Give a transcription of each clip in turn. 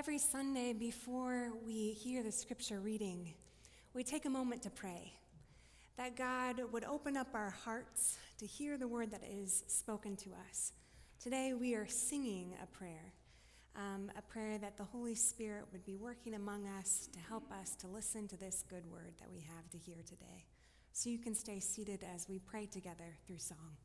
Every Sunday before we hear the scripture reading, we take a moment to pray that God would open up our hearts to hear the word that is spoken to us. Today we are singing a prayer, um, a prayer that the Holy Spirit would be working among us to help us to listen to this good word that we have to hear today. So you can stay seated as we pray together through song.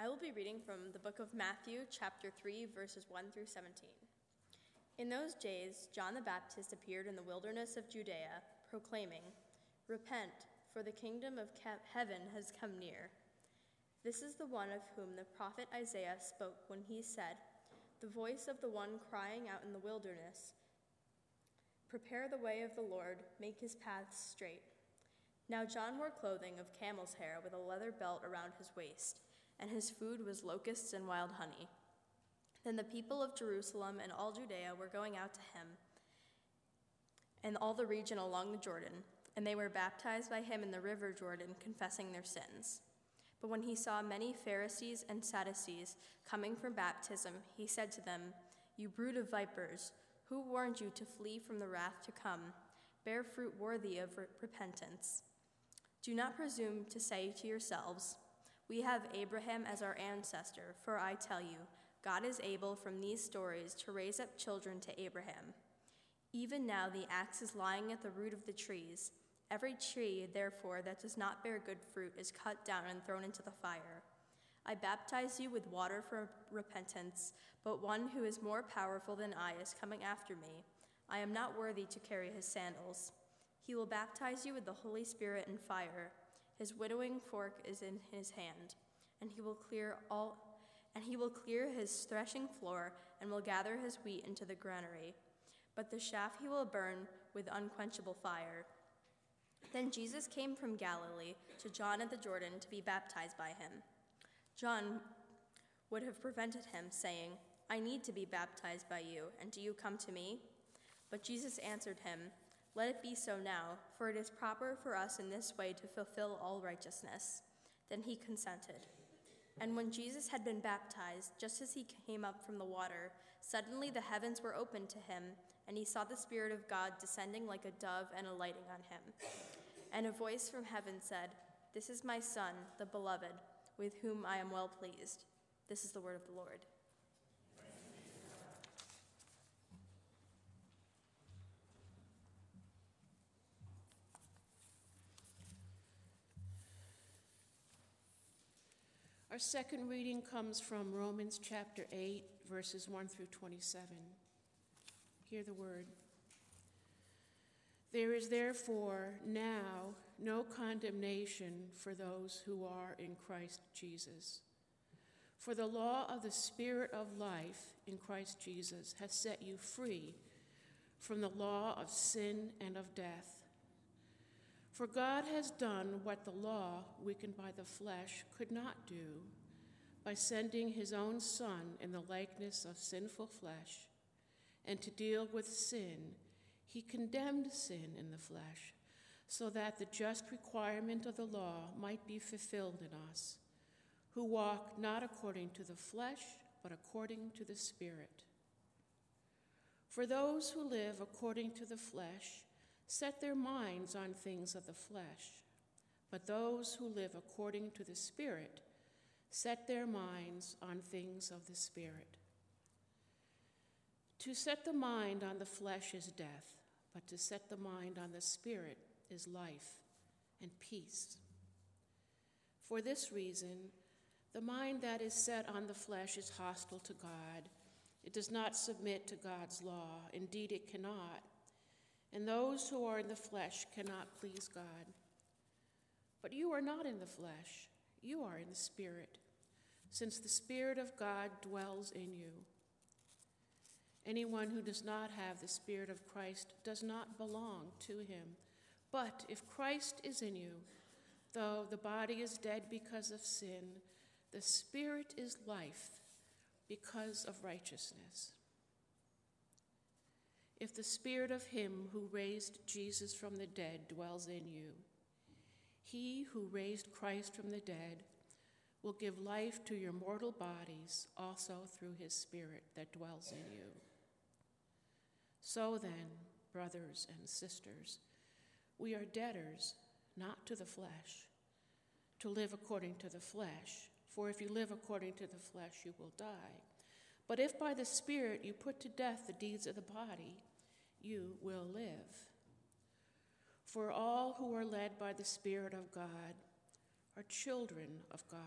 I will be reading from the book of Matthew, chapter 3, verses 1 through 17. In those days, John the Baptist appeared in the wilderness of Judea, proclaiming, Repent, for the kingdom of heaven has come near. This is the one of whom the prophet Isaiah spoke when he said, The voice of the one crying out in the wilderness, Prepare the way of the Lord, make his paths straight. Now John wore clothing of camel's hair with a leather belt around his waist and his food was locusts and wild honey. Then the people of Jerusalem and all Judea were going out to him, and all the region along the Jordan, and they were baptized by him in the river Jordan, confessing their sins. But when he saw many Pharisees and Sadducees coming from baptism, he said to them, You brood of vipers, who warned you to flee from the wrath to come? Bear fruit worthy of repentance. Do not presume to say to yourselves, we have Abraham as our ancestor, for I tell you, God is able from these stories to raise up children to Abraham. Even now the axe is lying at the root of the trees. Every tree, therefore, that does not bear good fruit is cut down and thrown into the fire. I baptize you with water for repentance, but one who is more powerful than I is coming after me. I am not worthy to carry his sandals. He will baptize you with the Holy Spirit and fire. His winnowing fork is in his hand, and he will clear all and he will clear his threshing floor and will gather his wheat into the granary. But the chaff he will burn with unquenchable fire. Then Jesus came from Galilee to John at the Jordan to be baptized by him. John would have prevented him, saying, I need to be baptized by you, and do you come to me? But Jesus answered him, let it be so now, for it is proper for us in this way to fulfill all righteousness. Then he consented. And when Jesus had been baptized, just as he came up from the water, suddenly the heavens were opened to him, and he saw the Spirit of God descending like a dove and alighting on him. And a voice from heaven said, This is my Son, the beloved, with whom I am well pleased. This is the word of the Lord. Our second reading comes from Romans chapter 8, verses 1 through 27. Hear the word. There is therefore now no condemnation for those who are in Christ Jesus. For the law of the Spirit of life in Christ Jesus has set you free from the law of sin and of death. For God has done what the law, weakened by the flesh, could not do by sending his own Son in the likeness of sinful flesh. And to deal with sin, he condemned sin in the flesh, so that the just requirement of the law might be fulfilled in us, who walk not according to the flesh, but according to the Spirit. For those who live according to the flesh, set their minds on things of the flesh, but those who live according to the Spirit set their minds on things of the Spirit. To set the mind on the flesh is death, but to set the mind on the Spirit is life and peace. For this reason, the mind that is set on the flesh is hostile to God. It does not submit to God's law. Indeed, it cannot. And those who are in the flesh cannot please God. But you are not in the flesh, you are in the Spirit, since the Spirit of God dwells in you. Anyone who does not have the Spirit of Christ does not belong to him. But if Christ is in you, though the body is dead because of sin, the Spirit is life because of righteousness. If the Spirit of Him who raised Jesus from the dead dwells in you, He who raised Christ from the dead will give life to your mortal bodies also through His Spirit that dwells in you. So then, brothers and sisters, we are debtors not to the flesh, to live according to the flesh. For if you live according to the flesh, you will die. But if by the Spirit you put to death the deeds of the body, you will live. For all who are led by the Spirit of God are children of God.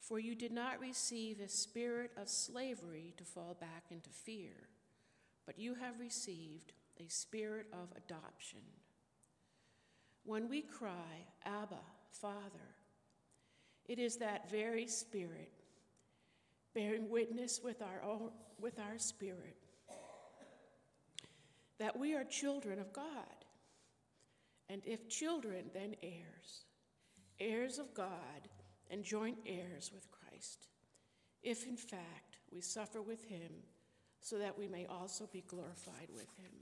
For you did not receive a spirit of slavery to fall back into fear, but you have received a spirit of adoption. When we cry, Abba, Father, it is that very spirit bearing witness with our, own, with our spirit that we are children of God. And if children, then heirs, heirs of God and joint heirs with Christ, if in fact we suffer with him, so that we may also be glorified with him.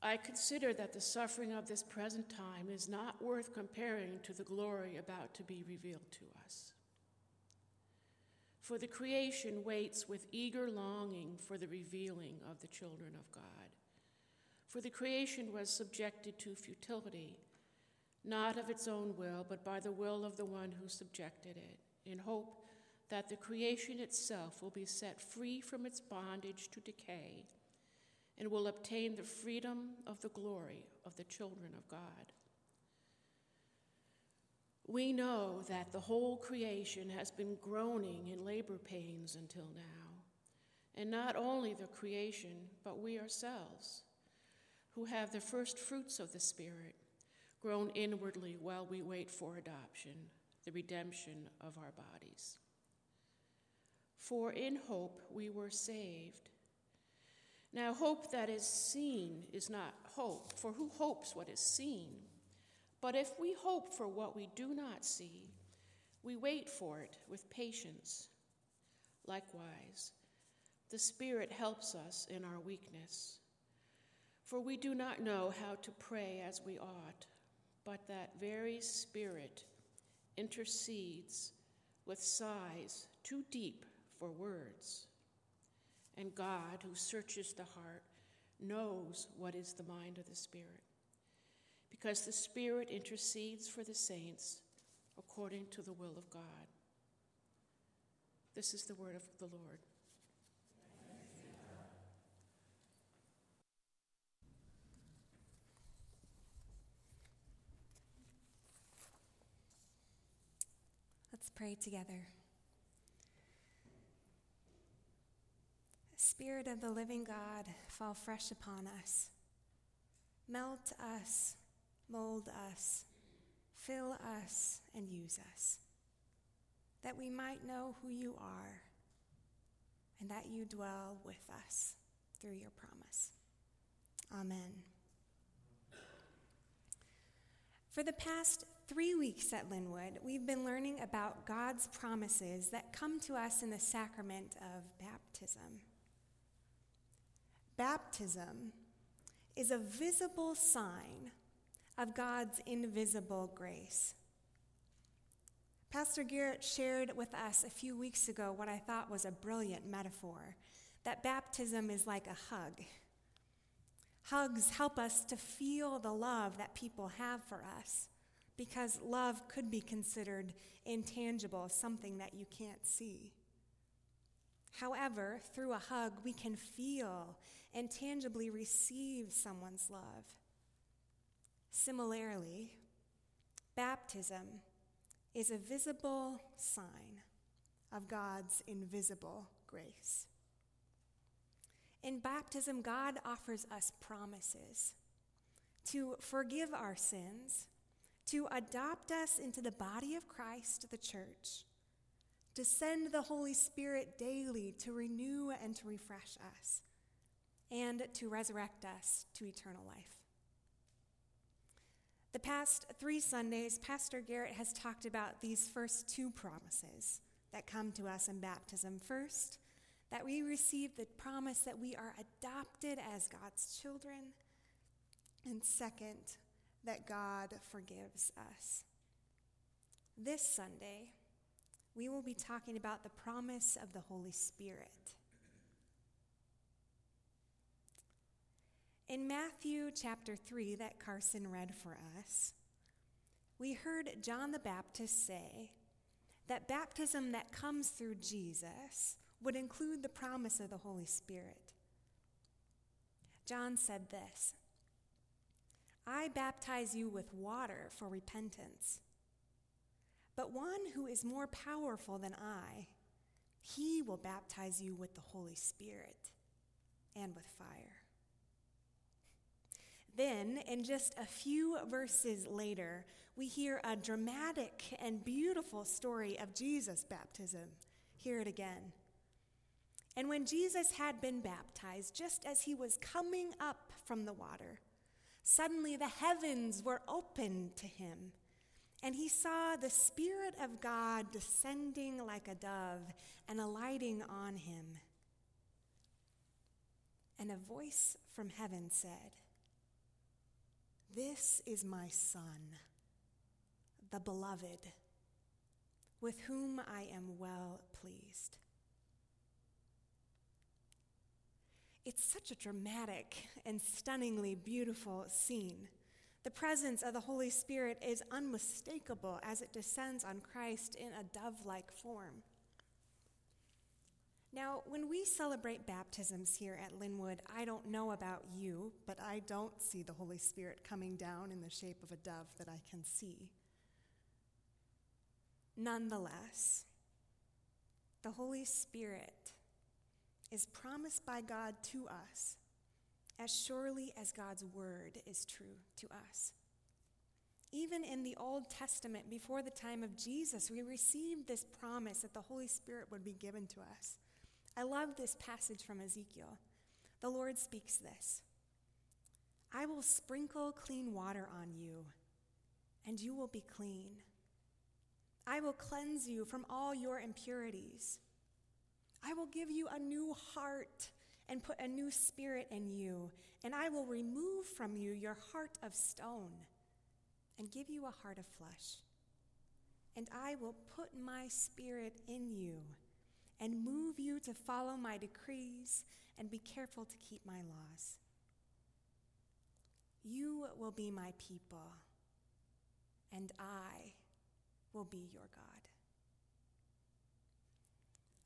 I consider that the suffering of this present time is not worth comparing to the glory about to be revealed to us. For the creation waits with eager longing for the revealing of the children of God. For the creation was subjected to futility, not of its own will, but by the will of the one who subjected it, in hope that the creation itself will be set free from its bondage to decay and will obtain the freedom of the glory of the children of God. We know that the whole creation has been groaning in labor pains until now. And not only the creation, but we ourselves, who have the first fruits of the Spirit, groan inwardly while we wait for adoption, the redemption of our bodies. For in hope we were saved. Now, hope that is seen is not hope, for who hopes what is seen? But if we hope for what we do not see, we wait for it with patience. Likewise, the Spirit helps us in our weakness. For we do not know how to pray as we ought, but that very Spirit intercedes with sighs too deep for words. And God, who searches the heart, knows what is the mind of the Spirit because the Spirit intercedes for the saints according to the will of God. This is the word of the Lord. Let's pray together. Spirit of the living God, fall fresh upon us. Melt us mold us, fill us, and use us, that we might know who you are and that you dwell with us through your promise. Amen. For the past three weeks at Linwood, we've been learning about God's promises that come to us in the sacrament of baptism. Baptism is a visible sign of God's invisible grace. Pastor Garrett shared with us a few weeks ago what I thought was a brilliant metaphor that baptism is like a hug. Hugs help us to feel the love that people have for us because love could be considered intangible, something that you can't see. However, through a hug, we can feel and tangibly receive someone's love. Similarly, baptism is a visible sign of God's invisible grace. In baptism, God offers us promises to forgive our sins, to adopt us into the body of Christ, the church, to send the Holy Spirit daily to renew and to refresh us, and to resurrect us to eternal life. The past three Sundays, Pastor Garrett has talked about these first two promises that come to us in baptism. First, that we receive the promise that we are adopted as God's children. And second, that God forgives us. This Sunday, we will be talking about the promise of the Holy Spirit. In Matthew chapter 3, that Carson read for us, we heard John the Baptist say that baptism that comes through Jesus would include the promise of the Holy Spirit. John said this I baptize you with water for repentance, but one who is more powerful than I, he will baptize you with the Holy Spirit and with fire. Then, in just a few verses later, we hear a dramatic and beautiful story of Jesus' baptism. Hear it again. And when Jesus had been baptized, just as he was coming up from the water, suddenly the heavens were opened to him, and he saw the Spirit of God descending like a dove and alighting on him. And a voice from heaven said, This is my Son, the beloved, with whom I am well pleased. It's such a dramatic and stunningly beautiful scene. The presence of the Holy Spirit is unmistakable as it descends on Christ in a dove like form. Now, when we celebrate baptisms here at Linwood, I don't know about you, but I don't see the Holy Spirit coming down in the shape of a dove that I can see. Nonetheless, the Holy Spirit is promised by God to us as surely as God's word is true to us. Even in the Old Testament, before the time of Jesus, we received this promise that the Holy Spirit would be given to us. I love this passage from Ezekiel. The Lord speaks this I will sprinkle clean water on you, and you will be clean. I will cleanse you from all your impurities. I will give you a new heart and put a new spirit in you, and I will remove from you your heart of stone and give you a heart of flesh. And I will put my spirit in you and move you to follow my decrees and be careful to keep my laws. You will be my people, and I will be your God.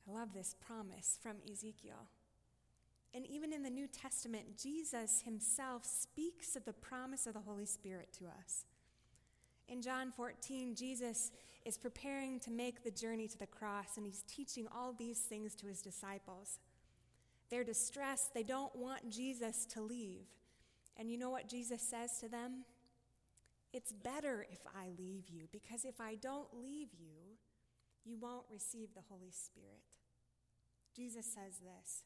I love this promise from Ezekiel. And even in the New Testament, Jesus himself speaks of the promise of the Holy Spirit to us. In John 14, Jesus is preparing to make the journey to the cross, and he's teaching all these things to his disciples. They're distressed, they don't want Jesus to leave. And you know what Jesus says to them? It's better if I leave you, because if I don't leave you, you won't receive the Holy Spirit. Jesus says this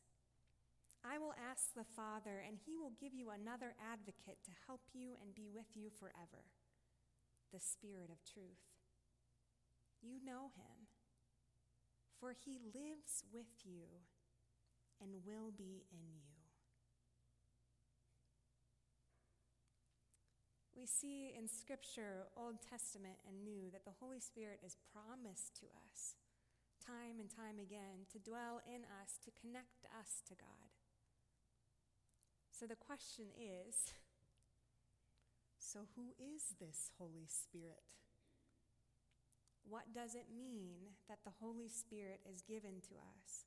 I will ask the Father, and he will give you another advocate to help you and be with you forever the Spirit of truth. You know him, for he lives with you and will be in you. We see in Scripture, Old Testament and New, that the Holy Spirit is promised to us time and time again to dwell in us, to connect us to God. So the question is so, who is this Holy Spirit? What does it mean that the Holy Spirit is given to us?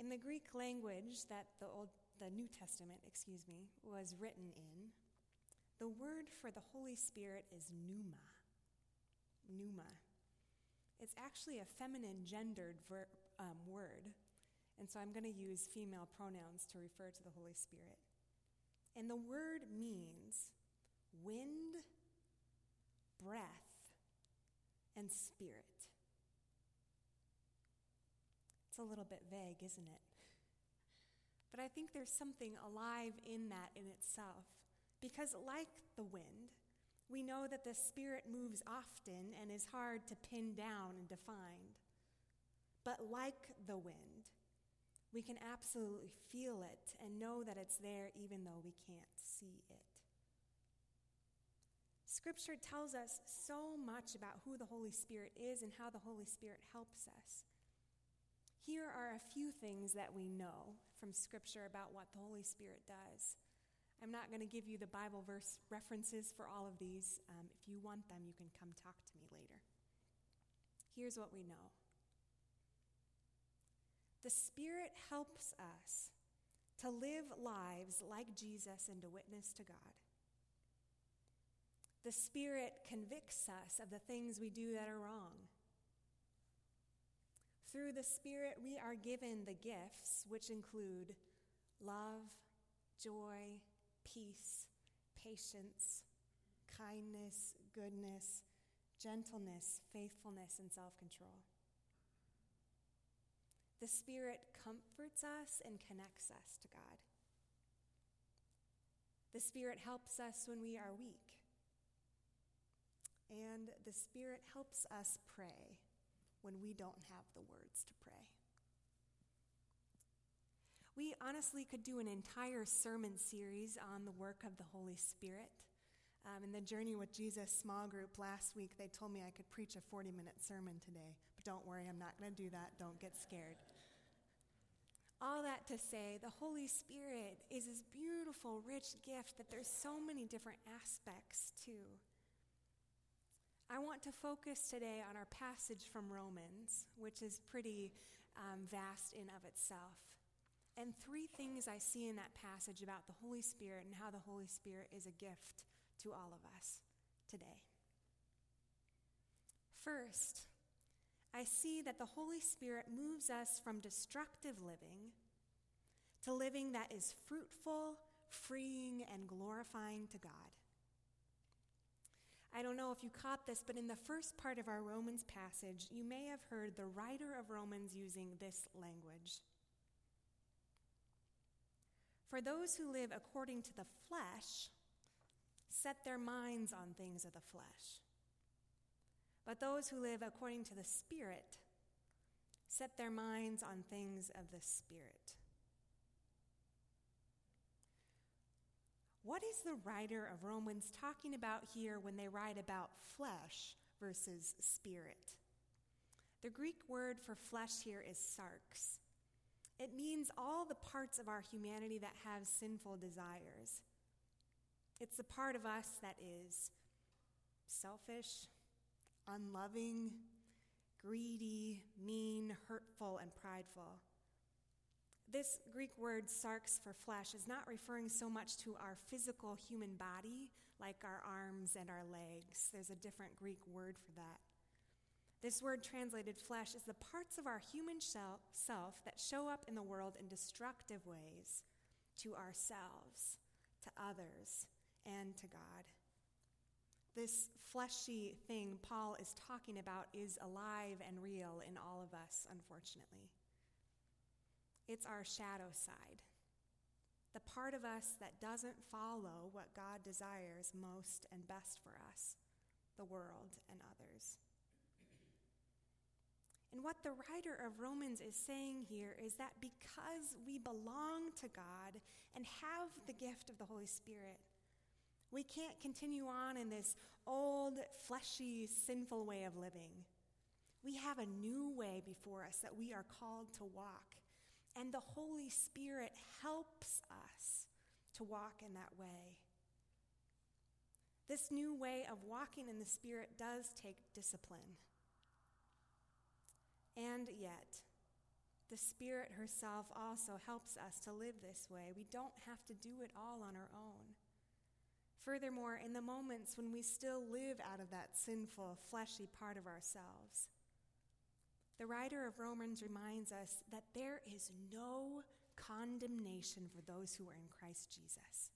In the Greek language that the, Old, the New Testament, excuse me, was written in, the word for the Holy Spirit is pneuma. Pneuma. It's actually a feminine gendered ver, um, word, and so I'm going to use female pronouns to refer to the Holy Spirit. And the word means wind, breath, and spirit. It's a little bit vague, isn't it? But I think there's something alive in that in itself. Because, like the wind, we know that the Spirit moves often and is hard to pin down and define. But, like the wind, we can absolutely feel it and know that it's there even though we can't see it. Scripture tells us so much about who the Holy Spirit is and how the Holy Spirit helps us. Here are a few things that we know from Scripture about what the Holy Spirit does. I'm not going to give you the Bible verse references for all of these. Um, if you want them, you can come talk to me later. Here's what we know the Spirit helps us to live lives like Jesus and to witness to God. The Spirit convicts us of the things we do that are wrong. Through the Spirit, we are given the gifts, which include love, joy, peace, patience, kindness, goodness, gentleness, faithfulness, and self control. The Spirit comforts us and connects us to God. The Spirit helps us when we are weak. And the Spirit helps us pray when we don't have the words to pray. We honestly could do an entire sermon series on the work of the Holy Spirit. Um, in the Journey with Jesus small group last week, they told me I could preach a 40 minute sermon today. But don't worry, I'm not going to do that. Don't get scared. All that to say, the Holy Spirit is this beautiful, rich gift that there's so many different aspects to. I want to focus today on our passage from Romans, which is pretty um, vast in of itself. And three things I see in that passage about the Holy Spirit and how the Holy Spirit is a gift to all of us today. First, I see that the Holy Spirit moves us from destructive living to living that is fruitful, freeing, and glorifying to God. I don't know if you caught this, but in the first part of our Romans passage, you may have heard the writer of Romans using this language. For those who live according to the flesh set their minds on things of the flesh. But those who live according to the Spirit set their minds on things of the Spirit. What is the writer of Romans talking about here when they write about flesh versus spirit? The Greek word for flesh here is sarx. It means all the parts of our humanity that have sinful desires. It's the part of us that is selfish, unloving, greedy, mean, hurtful, and prideful. This Greek word sarx for flesh is not referring so much to our physical human body, like our arms and our legs. There's a different Greek word for that. This word translated flesh is the parts of our human self that show up in the world in destructive ways to ourselves, to others, and to God. This fleshy thing Paul is talking about is alive and real in all of us, unfortunately. It's our shadow side, the part of us that doesn't follow what God desires most and best for us, the world, and others. And what the writer of Romans is saying here is that because we belong to God and have the gift of the Holy Spirit, we can't continue on in this old, fleshy, sinful way of living. We have a new way before us that we are called to walk. And the Holy Spirit helps us to walk in that way. This new way of walking in the Spirit does take discipline. And yet, the Spirit herself also helps us to live this way. We don't have to do it all on our own. Furthermore, in the moments when we still live out of that sinful, fleshy part of ourselves, the writer of Romans reminds us that there is no condemnation for those who are in Christ Jesus.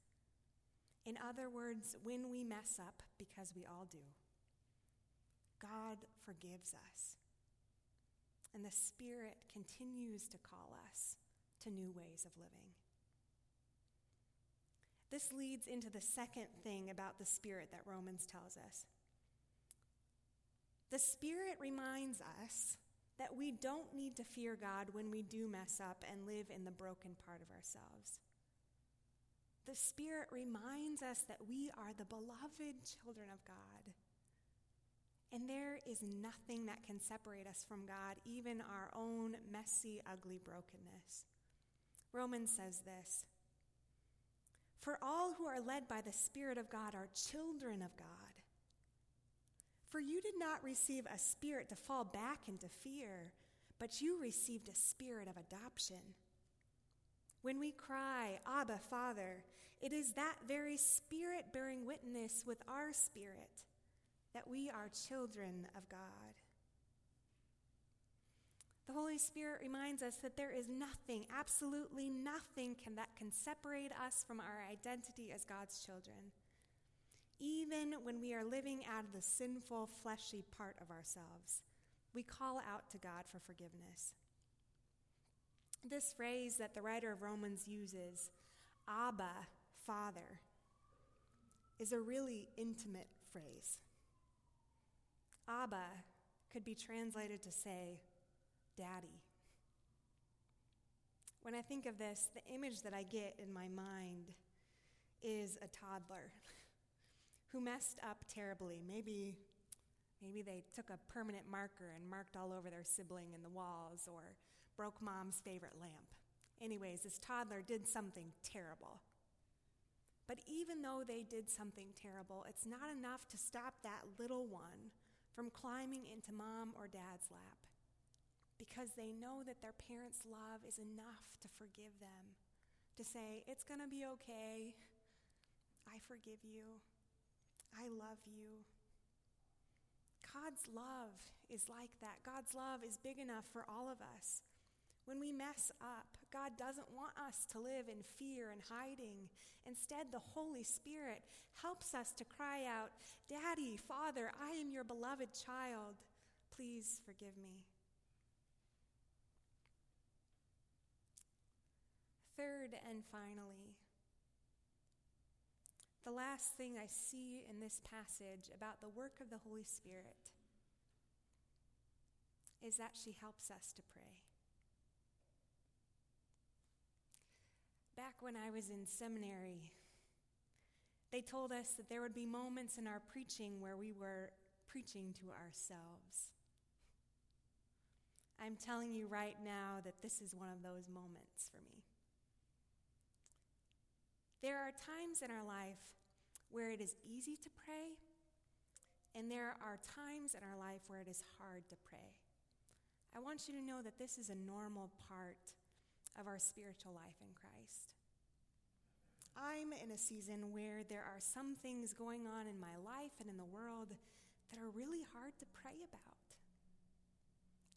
In other words, when we mess up, because we all do, God forgives us. And the Spirit continues to call us to new ways of living. This leads into the second thing about the Spirit that Romans tells us. The Spirit reminds us that we don't need to fear God when we do mess up and live in the broken part of ourselves. The Spirit reminds us that we are the beloved children of God. And there is nothing that can separate us from God, even our own messy, ugly brokenness. Romans says this For all who are led by the Spirit of God are children of God. For you did not receive a spirit to fall back into fear, but you received a spirit of adoption. When we cry, Abba, Father, it is that very spirit bearing witness with our spirit that we are children of God. The Holy Spirit reminds us that there is nothing, absolutely nothing, can, that can separate us from our identity as God's children, even when we are living out of the sinful, fleshy part of ourselves. We call out to God for forgiveness. This phrase that the writer of Romans uses, Abba, Father, is a really intimate phrase. Abba could be translated to say, Daddy. When I think of this, the image that I get in my mind is a toddler who messed up terribly. Maybe, maybe they took a permanent marker and marked all over their sibling in the walls or broke mom's favorite lamp. Anyways, this toddler did something terrible. But even though they did something terrible, it's not enough to stop that little one from climbing into mom or dad's lap because they know that their parents' love is enough to forgive them, to say, It's going to be okay. I forgive you. I love you. God's love is like that. God's love is big enough for all of us. When we mess up, God doesn't want us to live in fear and hiding. Instead, the Holy Spirit helps us to cry out, Daddy, Father, I am your beloved child. Please forgive me. Third and finally, the last thing I see in this passage about the work of the Holy Spirit is that she helps us to pray. Back when I was in seminary, they told us that there would be moments in our preaching where we were preaching to ourselves. I'm telling you right now that this is one of those moments for me. There are times in our life where it is easy to pray, and there are times in our life where it is hard to pray. I want you to know that this is a normal part of our spiritual life in Christ. I'm in a season where there are some things going on in my life and in the world that are really hard to pray about.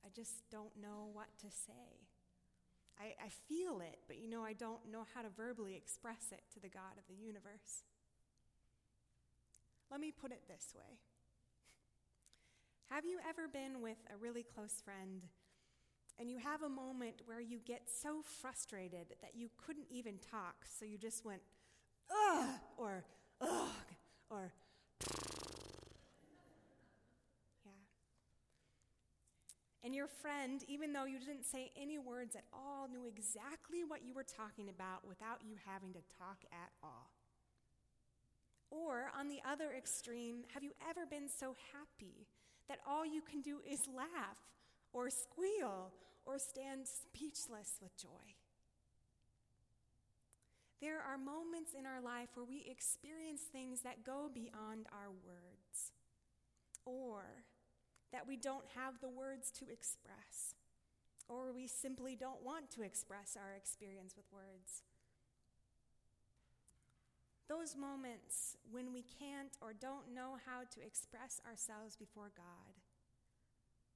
I just don't know what to say. I, I feel it, but you know, I don't know how to verbally express it to the God of the universe. Let me put it this way Have you ever been with a really close friend and you have a moment where you get so frustrated that you couldn't even talk, so you just went, ugh, or ugh, or And your friend, even though you didn't say any words at all, knew exactly what you were talking about without you having to talk at all. Or on the other extreme, have you ever been so happy that all you can do is laugh or squeal or stand speechless with joy. There are moments in our life where we experience things that go beyond our words, or that we don't have the words to express, or we simply don't want to express our experience with words. Those moments when we can't or don't know how to express ourselves before God,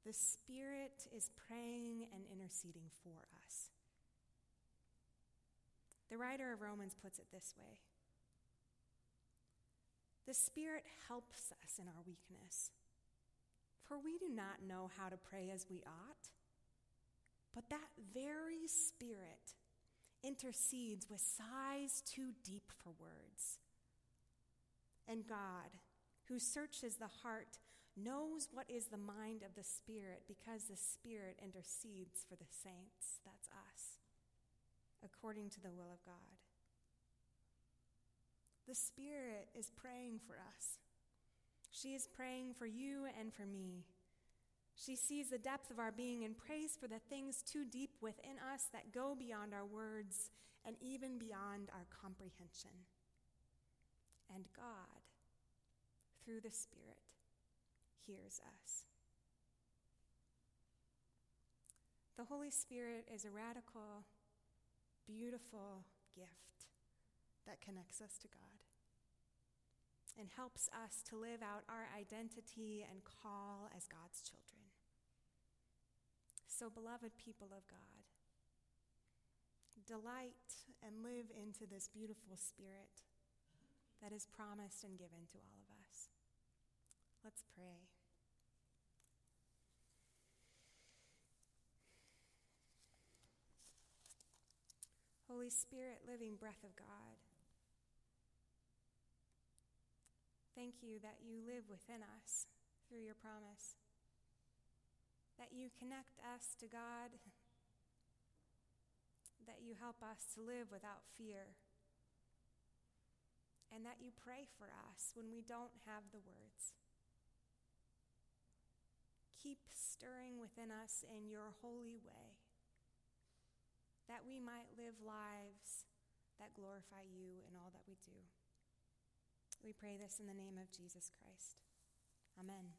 the Spirit is praying and interceding for us. The writer of Romans puts it this way The Spirit helps us in our weakness, for we do not know how to pray as we ought. But that very Spirit intercedes with sighs too deep for words. And God, who searches the heart, knows what is the mind of the Spirit because the Spirit intercedes for the saints. That's us, according to the will of God. The Spirit is praying for us. She is praying for you and for me. She sees the depth of our being and prays for the things too deep within us that go beyond our words and even beyond our comprehension. And God, through the Spirit, hears us. The Holy Spirit is a radical, beautiful gift that connects us to God and helps us to live out our identity and call as God's children. So, beloved people of God, delight and live into this beautiful spirit that is promised and given to all of us. Let's pray. Holy Spirit, living breath of God, thank you that you live within us through your promise, that you connect us to God, that you help us to live without fear, and that you pray for us when we don't have the words. Keep stirring within us in your holy way that we might live lives that glorify you in all that we do. We pray this in the name of Jesus Christ. Amen.